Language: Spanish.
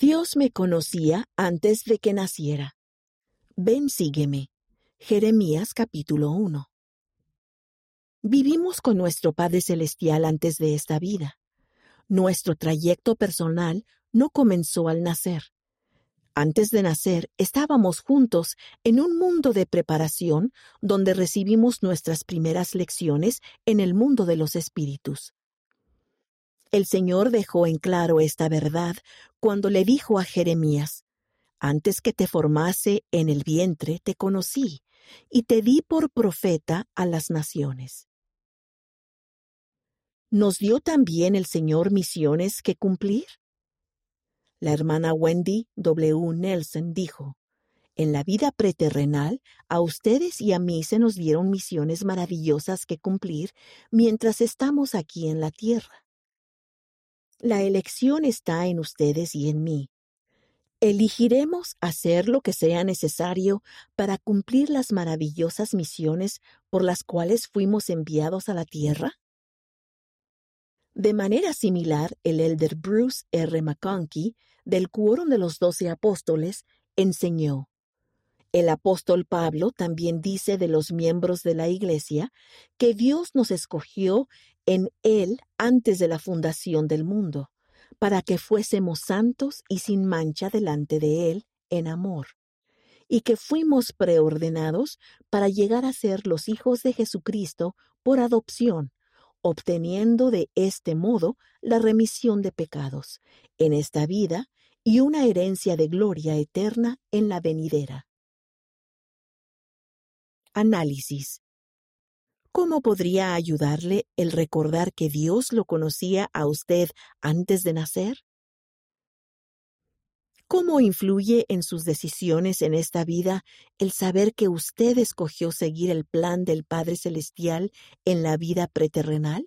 Dios me conocía antes de que naciera. Ven, sígueme. Jeremías capítulo 1. Vivimos con nuestro Padre Celestial antes de esta vida. Nuestro trayecto personal no comenzó al nacer. Antes de nacer estábamos juntos en un mundo de preparación donde recibimos nuestras primeras lecciones en el mundo de los espíritus. El Señor dejó en claro esta verdad cuando le dijo a Jeremías, Antes que te formase en el vientre te conocí, y te di por profeta a las naciones. ¿Nos dio también el Señor misiones que cumplir? La hermana Wendy W. Nelson dijo, En la vida preterrenal, a ustedes y a mí se nos dieron misiones maravillosas que cumplir mientras estamos aquí en la tierra. La elección está en ustedes y en mí. ¿Elegiremos hacer lo que sea necesario para cumplir las maravillosas misiones por las cuales fuimos enviados a la tierra? De manera similar, el elder Bruce R. McConkie, del Quórum de los Doce Apóstoles, enseñó. El apóstol Pablo también dice de los miembros de la Iglesia que Dios nos escogió en Él antes de la fundación del mundo, para que fuésemos santos y sin mancha delante de Él en amor, y que fuimos preordenados para llegar a ser los hijos de Jesucristo por adopción, obteniendo de este modo la remisión de pecados en esta vida y una herencia de gloria eterna en la venidera. Análisis. ¿Cómo podría ayudarle el recordar que Dios lo conocía a usted antes de nacer? ¿Cómo influye en sus decisiones en esta vida el saber que usted escogió seguir el plan del Padre Celestial en la vida preterrenal?